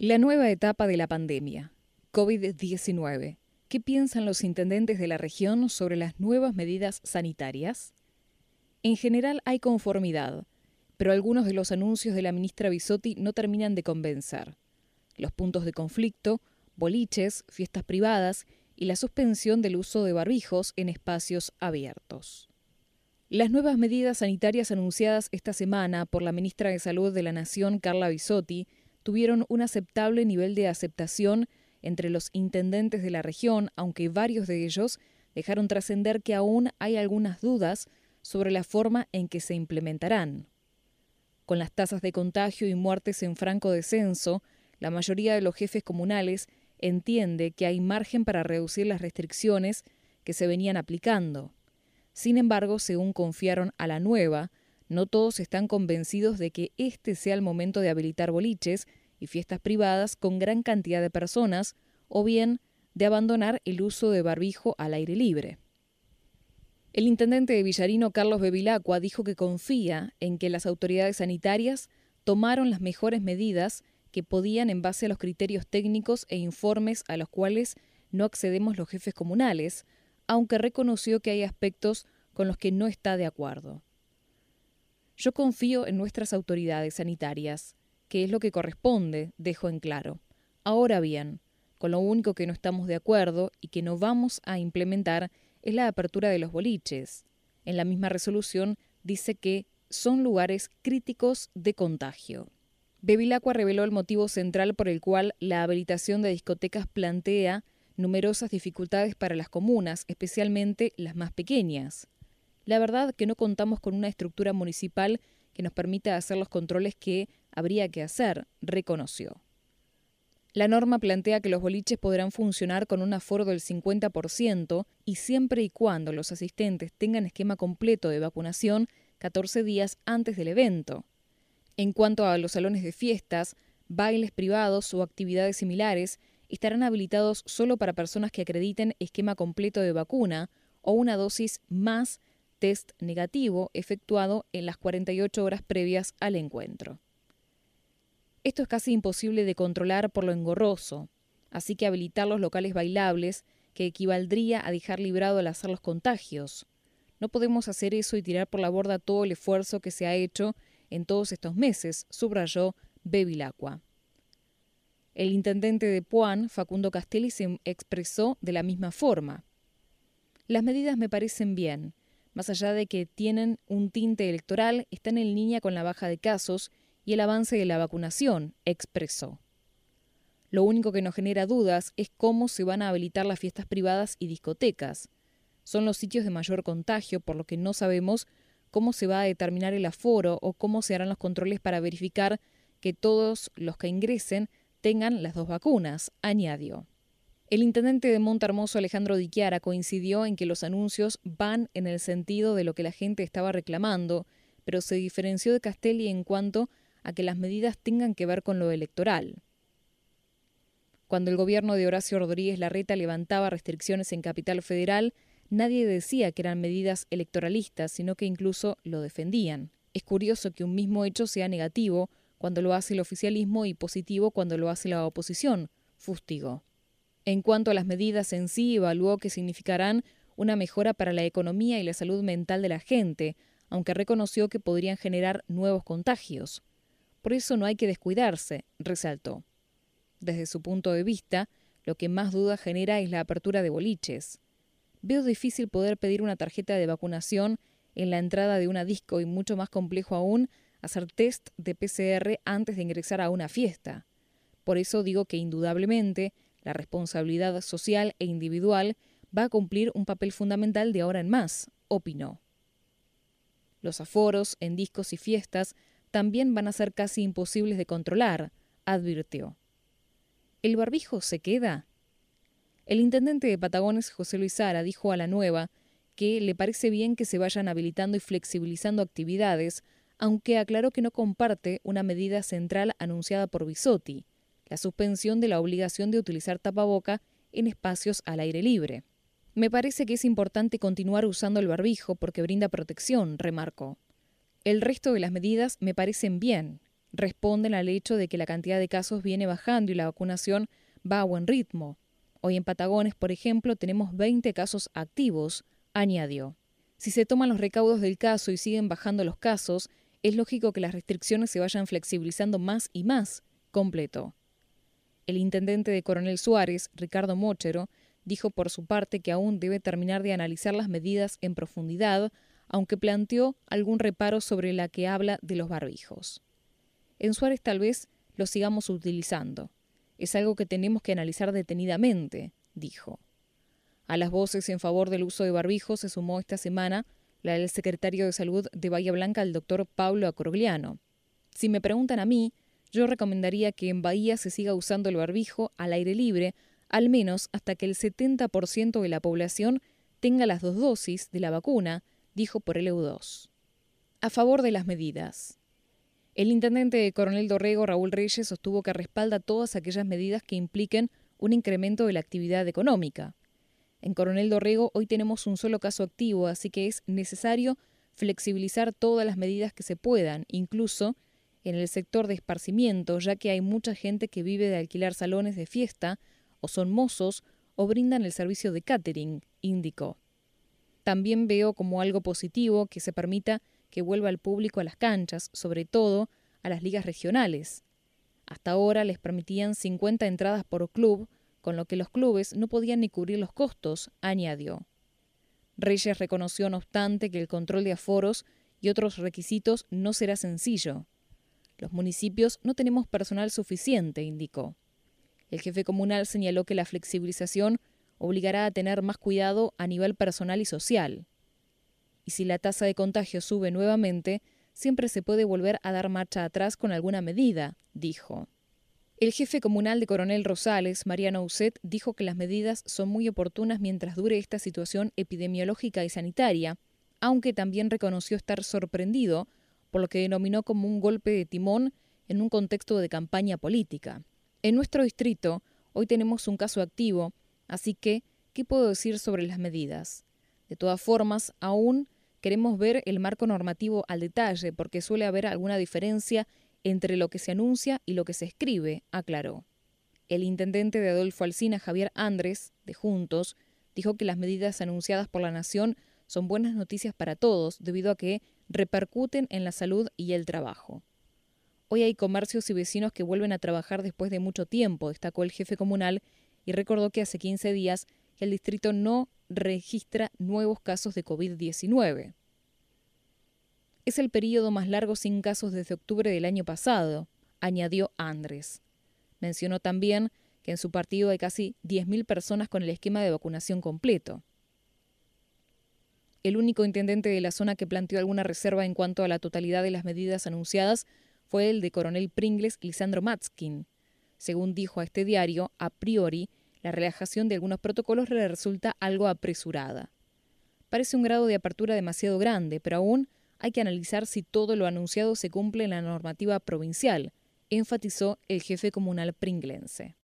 La nueva etapa de la pandemia, COVID-19. ¿Qué piensan los intendentes de la región sobre las nuevas medidas sanitarias? En general hay conformidad, pero algunos de los anuncios de la ministra Bisotti no terminan de convencer. Los puntos de conflicto, boliches, fiestas privadas y la suspensión del uso de barbijos en espacios abiertos. Las nuevas medidas sanitarias anunciadas esta semana por la ministra de Salud de la Nación, Carla Bisotti, tuvieron un aceptable nivel de aceptación entre los intendentes de la región, aunque varios de ellos dejaron trascender que aún hay algunas dudas sobre la forma en que se implementarán. Con las tasas de contagio y muertes en franco descenso, la mayoría de los jefes comunales entiende que hay margen para reducir las restricciones que se venían aplicando. Sin embargo, según confiaron a la nueva, no todos están convencidos de que este sea el momento de habilitar boliches y fiestas privadas con gran cantidad de personas, o bien de abandonar el uso de barbijo al aire libre. El intendente de Villarino, Carlos Bevilacqua, dijo que confía en que las autoridades sanitarias tomaron las mejores medidas que podían en base a los criterios técnicos e informes a los cuales no accedemos los jefes comunales, aunque reconoció que hay aspectos con los que no está de acuerdo. Yo confío en nuestras autoridades sanitarias, que es lo que corresponde, dejo en claro. Ahora bien, con lo único que no estamos de acuerdo y que no vamos a implementar es la apertura de los boliches. En la misma resolución dice que son lugares críticos de contagio. Bevilacqua reveló el motivo central por el cual la habilitación de discotecas plantea numerosas dificultades para las comunas, especialmente las más pequeñas. La verdad que no contamos con una estructura municipal que nos permita hacer los controles que habría que hacer, reconoció. La norma plantea que los boliches podrán funcionar con un aforo del 50% y siempre y cuando los asistentes tengan esquema completo de vacunación 14 días antes del evento. En cuanto a los salones de fiestas, bailes privados o actividades similares, estarán habilitados solo para personas que acrediten esquema completo de vacuna o una dosis más test negativo efectuado en las 48 horas previas al encuentro. Esto es casi imposible de controlar por lo engorroso, así que habilitar los locales bailables, que equivaldría a dejar librado al hacer los contagios. No podemos hacer eso y tirar por la borda todo el esfuerzo que se ha hecho en todos estos meses, subrayó Bevilacqua. El intendente de Puan, Facundo Castelli, se expresó de la misma forma. Las medidas me parecen bien, más allá de que tienen un tinte electoral, están en línea con la baja de casos y el avance de la vacunación, expresó. Lo único que nos genera dudas es cómo se van a habilitar las fiestas privadas y discotecas. Son los sitios de mayor contagio, por lo que no sabemos cómo se va a determinar el aforo o cómo se harán los controles para verificar que todos los que ingresen tengan las dos vacunas, añadió. El intendente de Montermoso, Alejandro Diquiara, coincidió en que los anuncios van en el sentido de lo que la gente estaba reclamando, pero se diferenció de Castelli en cuanto a que las medidas tengan que ver con lo electoral. Cuando el gobierno de Horacio Rodríguez Larreta levantaba restricciones en Capital Federal, nadie decía que eran medidas electoralistas, sino que incluso lo defendían. Es curioso que un mismo hecho sea negativo cuando lo hace el oficialismo y positivo cuando lo hace la oposición, fustigó. En cuanto a las medidas en sí, evaluó que significarán una mejora para la economía y la salud mental de la gente, aunque reconoció que podrían generar nuevos contagios. Por eso no hay que descuidarse, resaltó. Desde su punto de vista, lo que más duda genera es la apertura de boliches. Veo difícil poder pedir una tarjeta de vacunación en la entrada de una disco y mucho más complejo aún hacer test de PCR antes de ingresar a una fiesta. Por eso digo que indudablemente la responsabilidad social e individual va a cumplir un papel fundamental de ahora en más, opinó. Los aforos en discos y fiestas también van a ser casi imposibles de controlar, advirtió. ¿El barbijo se queda? El intendente de Patagones, José Luis Sara, dijo a la nueva que le parece bien que se vayan habilitando y flexibilizando actividades, aunque aclaró que no comparte una medida central anunciada por Bisotti, la suspensión de la obligación de utilizar tapaboca en espacios al aire libre. Me parece que es importante continuar usando el barbijo porque brinda protección, remarcó. El resto de las medidas me parecen bien, responden al hecho de que la cantidad de casos viene bajando y la vacunación va a buen ritmo. Hoy en Patagones, por ejemplo, tenemos 20 casos activos, añadió. Si se toman los recaudos del caso y siguen bajando los casos, es lógico que las restricciones se vayan flexibilizando más y más, completó. El intendente de Coronel Suárez, Ricardo Mochero, dijo por su parte que aún debe terminar de analizar las medidas en profundidad, aunque planteó algún reparo sobre la que habla de los barbijos. En Suárez tal vez lo sigamos utilizando. Es algo que tenemos que analizar detenidamente, dijo. A las voces en favor del uso de barbijos se sumó esta semana la del secretario de Salud de Bahía Blanca, el doctor Pablo Acrogliano. Si me preguntan a mí, yo recomendaría que en Bahía se siga usando el barbijo al aire libre, al menos hasta que el 70% de la población tenga las dos dosis de la vacuna, dijo por el EU2. A favor de las medidas. El intendente de Coronel Dorrego, Raúl Reyes, sostuvo que respalda todas aquellas medidas que impliquen un incremento de la actividad económica. En Coronel Dorrego hoy tenemos un solo caso activo, así que es necesario flexibilizar todas las medidas que se puedan, incluso en el sector de esparcimiento, ya que hay mucha gente que vive de alquilar salones de fiesta, o son mozos, o brindan el servicio de catering, indicó. También veo como algo positivo que se permita que vuelva el público a las canchas, sobre todo a las ligas regionales. Hasta ahora les permitían 50 entradas por club, con lo que los clubes no podían ni cubrir los costos, añadió. Reyes reconoció, no obstante, que el control de aforos y otros requisitos no será sencillo. Los municipios no tenemos personal suficiente, indicó. El jefe comunal señaló que la flexibilización obligará a tener más cuidado a nivel personal y social y si la tasa de contagio sube nuevamente, siempre se puede volver a dar marcha atrás con alguna medida, dijo. El jefe comunal de Coronel Rosales, Mariano Uset, dijo que las medidas son muy oportunas mientras dure esta situación epidemiológica y sanitaria, aunque también reconoció estar sorprendido por lo que denominó como un golpe de timón en un contexto de campaña política. En nuestro distrito, hoy tenemos un caso activo, así que, ¿qué puedo decir sobre las medidas? De todas formas, aún queremos ver el marco normativo al detalle porque suele haber alguna diferencia entre lo que se anuncia y lo que se escribe, aclaró. El intendente de Adolfo Alsina, Javier Andrés, de Juntos, dijo que las medidas anunciadas por la Nación son buenas noticias para todos debido a que repercuten en la salud y el trabajo. Hoy hay comercios y vecinos que vuelven a trabajar después de mucho tiempo, destacó el jefe comunal y recordó que hace 15 días el distrito no registra nuevos casos de COVID-19. Es el periodo más largo sin casos desde octubre del año pasado, añadió Andrés. Mencionó también que en su partido hay casi 10.000 personas con el esquema de vacunación completo. El único intendente de la zona que planteó alguna reserva en cuanto a la totalidad de las medidas anunciadas fue el de coronel Pringles Lisandro Matskin. Según dijo a este diario, a priori, la relajación de algunos protocolos le resulta algo apresurada. Parece un grado de apertura demasiado grande, pero aún hay que analizar si todo lo anunciado se cumple en la normativa provincial, enfatizó el jefe comunal pringlense.